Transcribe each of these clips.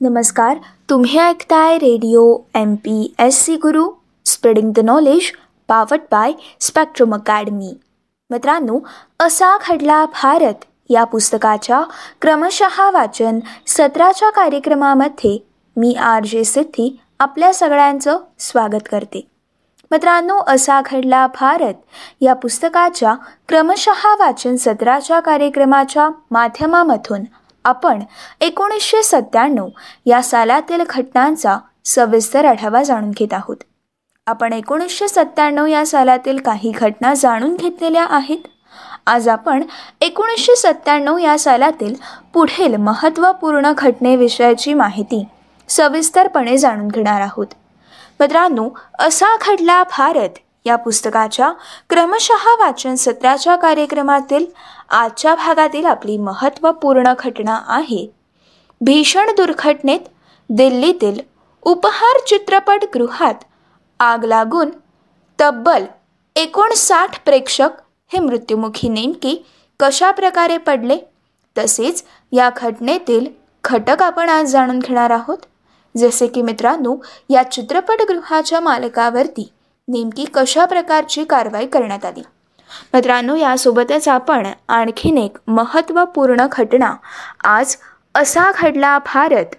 नमस्कार तुम्ही ऐकताय radio M P S C Guru spreading the knowledge powered by Spectrum Academy मित्रांनो असा घडला भारत. या पुस्तकाच्या क्रमशः वाचन सत्राच्या कार्यक्रमामध्ये मी आर जे सिद्धी आपल्या सगळ्यांचं स्वागत करते. मित्रांनो असा घडला भारत. या पुस्तकाच्या क्रमशः वाचन सत्राच्या कार्यक्रमाच्या माध्यमामधून आपण एकोणीसशे सत्त्याण्णव या सालातील घटनांचा सविस्तर आढावा जाणून घेत आहोत. आपण एकोणीसशे सत्त्याण्णव या सालातील काही घटना जाणून घेतलेल्या आहेत. आज आपण एकोणीसशे सत्त्याण्णव या सालातील पुढील महत्त्वपूर्ण घटनेविषयाची माहिती सविस्तरपणे जाणून घेणार आहोत. मित्रांनो असा घडला भारत या पुस्तकाच्या क्रमशः वाचन सत्राच्या कार्यक्रमातील आजच्या भागातील आपली महत्त्वपूर्ण घटना आहे. भीषण दुर्घटनेत दिल्लीतील उपहार चित्रपटगृहात आग लागून तब्बल एकोणसाठ प्रेक्षक हे मृत्युमुखी नेमकी कशा प्रकारे पडले? तसेच या घटनेतील घटक आपण आज जाणून घेणार आहोत. जसे की मित्रांनो या चित्रपटगृहाच्या मालकावरती नेमकी कशा प्रकारची कारवाई करण्यात आली? मित्रांनो यासोबतच आपण आणखीन एक महत्त्वपूर्ण घटना आज असा घडला भारत.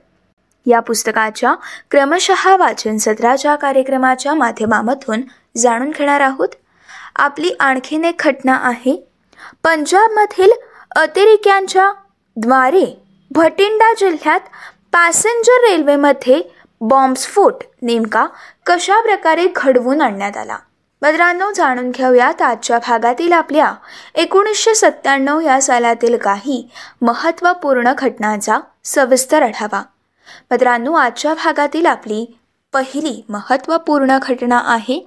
या पुस्तकाच्या क्रमशः वाचन सत्राच्या कार्यक्रमाच्या माध्यमामधून जाणून घेणार आहोत. आपली आणखीन एक घटना आहे. पंजाबमधील अतिरेक्यांच्या द्वारे भटिंडा जिल्ह्यात पॅसेंजर रेल्वेमध्ये बॉम्बस्फोट नेमका कशा प्रकारे घडवून आणण्यात आला? मित्रांनो जाणून घेऊयात आजच्या भागातील आपल्या एकोणीसशे सत्त्याण्णव या सालातील काही महत्त्वपूर्ण घटनांचा सविस्तर आढावा. मित्रांनो आजच्या भागातील आपली पहिली महत्त्वपूर्ण घटना आहे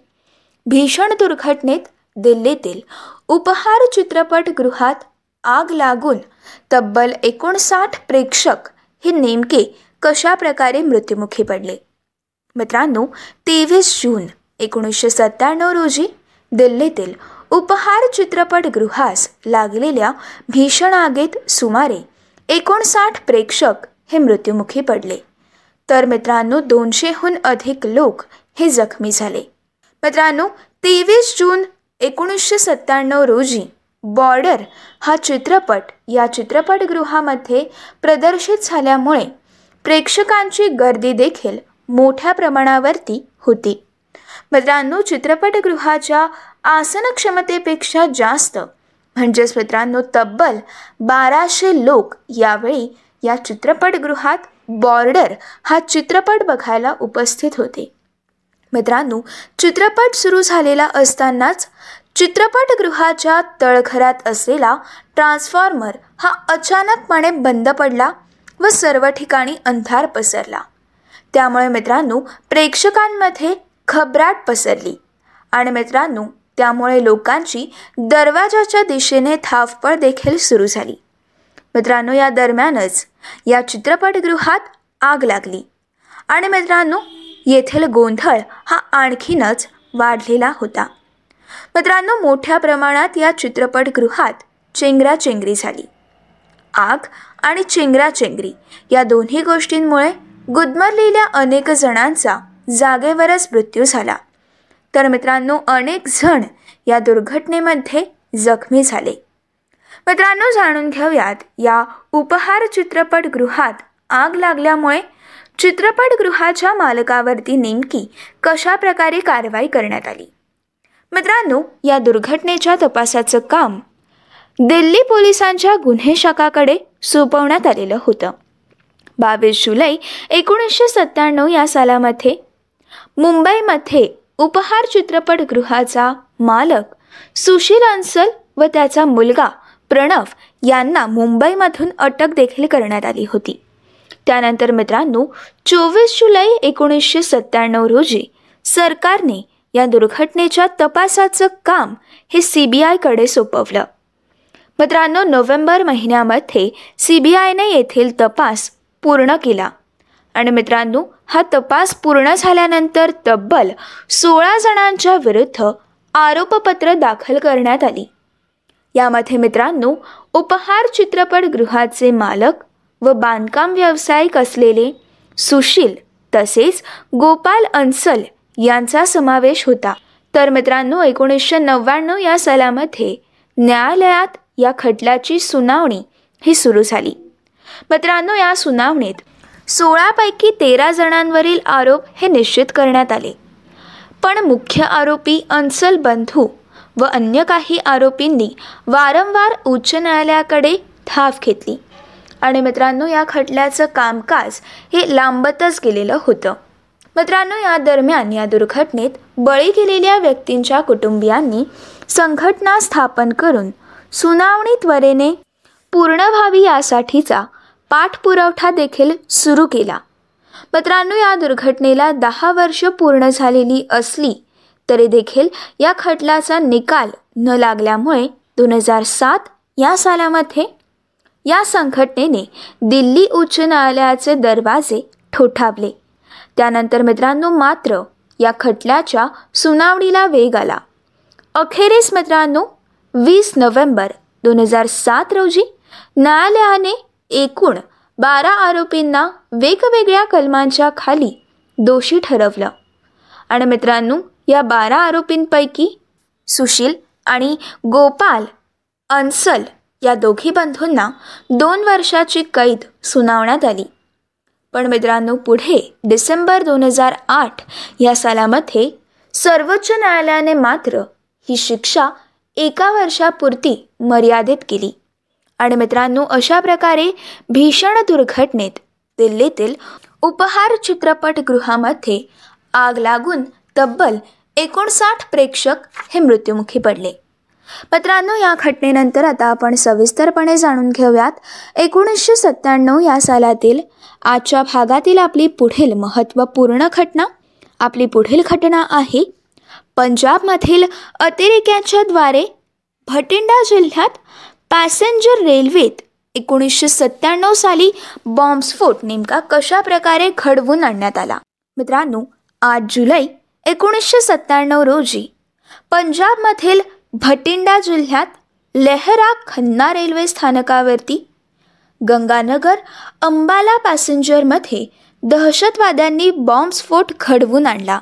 भीषण दुर्घटनेत दिल्लीतील उपहार चित्रपटगृहात आग लागून तब्बल एकोणसाठ प्रेक्षक हे नेमके कशा प्रकारे मृत्युमुखी पडले? मित्रांनो तेवीस जून एकोणीसशे सत्त्याण्णव रोजी दिल्लीतील उपहार चित्रपटगृहास लागलेल्या भीषण आगीत सुमारे एकोणसाठ प्रेक्षक हे मृत्युमुखी पडले. तर मित्रांनो दोनशेहून अधिक लोक हे जखमी झाले. मित्रांनो तेवीस जून एकोणीसशे सत्त्याण्णव रोजी बॉर्डर हा चित्रपट या चित्रपटगृहामध्ये प्रदर्शित झाल्यामुळे प्रेक्षकांची गर्दी देखील मोठ्या प्रमाणावरती होती. मित्रांनो चित्रपटगृहाच्या आसनक्षमतेपेक्षा जास्त. म्हणजेच मित्रांनो तब्बल बाराशे लोक यावेळी या चित्रपटगृहात बॉर्डर हा चित्रपट बघायला उपस्थित होते. मित्रांनो चित्रपट सुरू झालेला असतानाच चित्रपटगृहाच्या तळघरात असलेला ट्रान्सफॉर्मर हा अचानकपणे बंद पडला व सर्व ठिकाणी अंधार पसरला. त्यामुळे मित्रांनो प्रेक्षकांमध्ये घबराट पसरली. आणि मित्रांनो त्यामुळे लोकांची दरवाजाच्या दिशेने धावपळ देखील सुरू झाली. मित्रांनो या दरम्यानच या चित्रपटगृहात आग लागली. आणि मित्रांनो येथील गोंधळ हा आणखीनच वाढलेला होता. मित्रांनो मोठ्या प्रमाणात या चित्रपटगृहात चेंगराचेंगरी झाली. आग आणि चेंगराचेंगरी या दोन्ही गोष्टींमुळे गुदमरलेल्या अनेक जणांचा जागेवरच मृत्यू झाला. तर मित्रांनो अनेक जण या दुर्घटनेमध्ये जखमी झाले. मित्रांनो जाणून घेऊयात या उपहार चित्रपटगृहात आग लागल्यामुळे चित्रपटगृहाच्या मालकावरती नेमकी कशा प्रकारे कारवाई करण्यात आली? मित्रांनो या दुर्घटनेच्या तपासाचं काम दिल्ली पोलिसांच्या गुन्हे शाखाकडे सोपवण्यात आलेलं होतं. बावीस जुलै एकोणीसशे सत्त्याण्णव या सालामध्ये मुंबईमध्ये उपहार चित्रपटगृहाचा मालक सुशील अन्सल व त्याचा मुलगा प्रणव यांना मुंबईमधून अटक देखील करण्यात आली होती. त्यानंतर मित्रांनो चोवीस जुलै एकोणीसशे सत्त्याण्णव रोजी सरकारने या दुर्घटनेच्या तपासाचं काम हे सी बी आयकडे सोपवलं. मित्रांनो नोव्हेंबर महिन्यामध्ये सी बी आयने येथील तपास पूर्ण केला. आणि मित्रांनो हा तपास पूर्ण झाल्यानंतर तब्बल सोळा जणांच्या विरुद्ध आरोपपत्र दाखल करण्यात आली. यामध्ये मित्रांनो उपहार चित्रपटगृहाचे मालक व बांधकाम व्यावसायिक असलेले सुशील तसेच गोपाल अन्सल यांचा समावेश होता. तर मित्रांनो एकोणीसशे नव्याण्णव या सालामध्ये न्यायालयात या खटल्याची सुनावणी ही सुरू झाली. मित्रांनो या सुनावणीत सोळापैकी तेरा जणांवरील आरोप हे निश्चित करण्यात आले. पण मुख्य आरोपी अन्सल बंधू व अन्य काही आरोपींनी वारंवार उच्च न्यायालयाकडे धाव घेतली. आणि मित्रांनो या खटल्याचं कामकाज हे लांबतच गेलेलं होतं. मित्रांनो या दरम्यान या दुर्घटनेत बळी गेलेल्या व्यक्तींच्या कुटुंबियांनी संघटना स्थापन करून सुनावणी त्वरेने पूर्ण व्हावी यासाठीचा पाठपुरवठा देखील सुरू केला. मित्रांनो या दुर्घटनेला दहा वर्ष पूर्ण झालेली असली तरी देखील या खटल्याचा निकाल न लागल्यामुळे दोन हजार सात या सालामध्ये या संघटनेने दिल्ली उच्च न्यायालयाचे दरवाजे ठोठावले. त्यानंतर मित्रांनो मात्र या खटल्याच्या सुनावणीला वेग आला. अखेरीस मित्रांनो वीस नोव्हेंबर दोन हजार सात रोजी न्यायालयाने एकूण बारा आरोपींना वेगवेगळ्या कलमांच्या खाली दोषी ठरवलं. आणि मित्रांनो या बारा आरोपींपैकी सुशील आणि गोपाल अन्सल या दोघी बंधूंना दोन वर्षाची कैद सुनावण्यात आली. पण मित्रांनो पुढे डिसेंबर दोन हजार आठ या सालामध्ये सर्वोच्च न्यायालयाने मात्र ही शिक्षा एका वर्षापुरती मर्यादित केली. आणि मित्रांनो अशा प्रकारे भीषण दुर्घटनेत दिल्लीतील उपहार चित्रपटगृहामध्ये आग लागून तब्बल एकोणसाठ प्रेक्षक हे मृत्युमुखी पडले. मित्रांनो या घटनेनंतर आता आपण सविस्तरपणे जाणून घेऊयात. एकोणीसशे सत्त्याण्णव या सालातील आजच्या भागातील आपली पुढील महत्त्वपूर्ण घटना. आपली पुढील घटना आहे पंजाबमधील अतिरेक्याच्या द्वारे भटिंडा जिल्ह्यात पॅसेंजर रेल्वेत एकोणीसशे सत्त्याण्णव साली बॉम्बस्फोट नेमका कशा प्रकारे घडवून आणण्यात आला? मित्रांनो आठ जुलै एकोणीसशे सत्त्याण्णव रोजी पंजाबमधील भटिंडा जिल्ह्यात लेहरा खन्ना रेल्वे स्थानकावरती गंगानगर अंबाला पॅसेंजरमध्ये दहशतवाद्यांनी बॉम्बस्फोट घडवून आणला.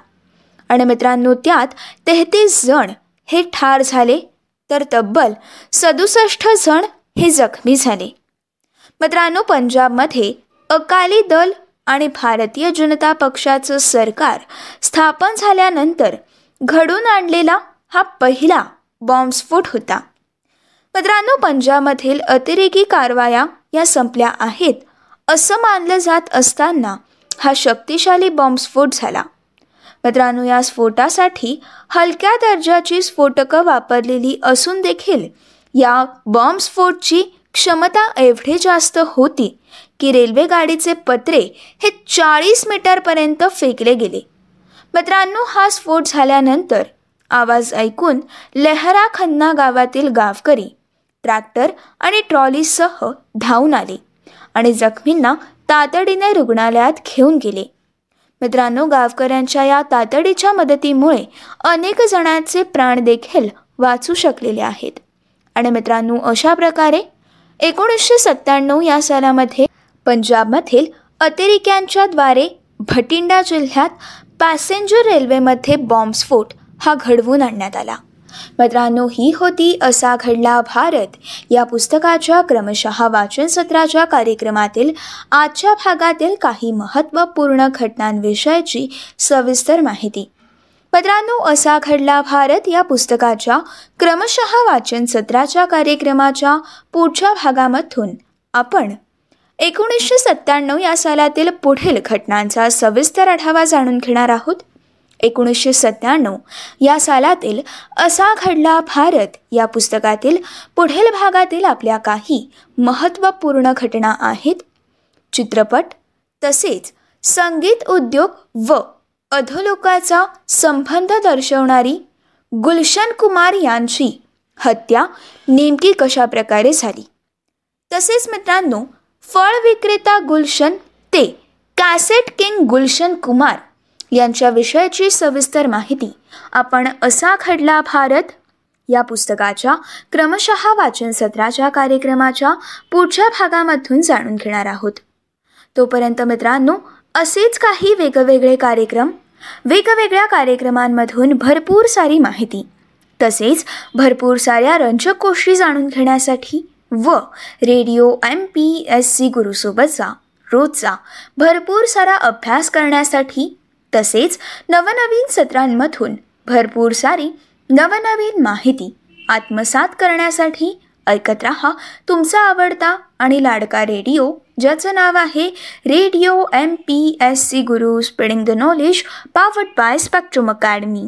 आणि मित्रांनो त्यात तेहतीस जण हे ठार झाले. तर तब्बल सदुसष्ट जण हे जखमी झाले. मित्रांनो पंजाबमध्ये अकाली दल आणि भारतीय जनता पक्षाचं सरकार स्थापन झाल्यानंतर घडून आणलेला हा पहिला बॉम्बस्फोट होता. मित्रांनो पंजाबमधील अतिरेकी कारवाया या संपल्या आहेत असं मानलं जात असताना हा शक्तिशाली बॉम्बस्फोट झाला. मित्रांनो या स्फोटासाठी हलक्या दर्जाची स्फोटकं वापरलेली असून देखील या बॉम्बस्फोटची क्षमता एवढी जास्त होती की रेल्वे गाडीचे पत्रे हे चाळीस मीटरपर्यंत फेकले गेले. मित्रांनो हा स्फोट झाल्यानंतर आवाज ऐकून लेहरा खन्ना गावातील गावकरी ट्रॅक्टर आणि ट्रॉलीसह धावून आले आणि जखमींना तातडीने रुग्णालयात घेऊन गेले. मित्रांनो गावकऱ्यांच्या या तातडीच्या मदतीमुळे अनेक जणांचे प्राण देखील वाचू शकलेले आहेत. आणि मित्रांनो अशा प्रकारे एकोणीसशे सत्त्याण्णव या सालामध्ये पंजाबमधील अतिरेक्यांच्या द्वारे भटिंडा जिल्ह्यात पॅसेंजर रेल्वेमध्ये बॉम्बस्फोट हा घडवून आणण्यात आला. मित्रांनो ही होती असा घडला भारत. या पुस्तकाच्या क्रमशः वाचन सत्राच्या कार्यक्रमातील आजच्या भागातील काही महत्त्वपूर्ण घटनांविषयीची सविस्तर माहिती. मित्रांनो असा घडला भारत या पुस्तकाच्या क्रमशः वाचन सत्राच्या कार्यक्रमाच्या पुढच्या भागामधून. आपण एकोणीसशे सत्त्याण्णव या सालातील पुढील घटनांचा सविस्तर आढावा जाणून घेणार आहोत. एकोणीसशे सत्त्याण्णव. या सालातील असा घडला भारत या पुस्तकातील पुढील भागातील आपल्या काही महत्त्वपूर्ण घटना आहेत. चित्रपट तसेच संगीत उद्योग व अधोलोकाचा संबंध दर्शवणारी गुलशन कुमार यांची हत्या नेमकी कशा प्रकारे झाली? तसेच मित्रांनो फळ विक्रेता गुलशन ते कॅसेट किंग गुलशन कुमार यांच्या विषयाची सविस्तर माहिती. आपण असा घडला भारत? या पुस्तकाच्या क्रमशः वाचन सत्राच्या कार्यक्रमाच्या पुढच्या भागामधून जाणून घेणार आहोत. तोपर्यंत मित्रांनो असेच काही वेगवेगळे कार्यक्रम वेगवेगळ्या कार्यक्रमांमधून भरपूर सारी माहिती तसेच भरपूर साऱ्या रंजक गोष्टी जाणून घेण्यासाठी व radio M P S C गुरुसोबतचा रोजचा भरपूर सारा अभ्यास करण्यासाठी तसेच नवनवीन सत्रांमधून भरपूर सारी नवनवीन माहिती आत्मसात करण्यासाठी ऐकत रहा. तुमचा आवडता आणि लाडका रेडिओ ज्याचं नाव आहे radio M P S C Guru spreading the knowledge powered by Spectrum Academy.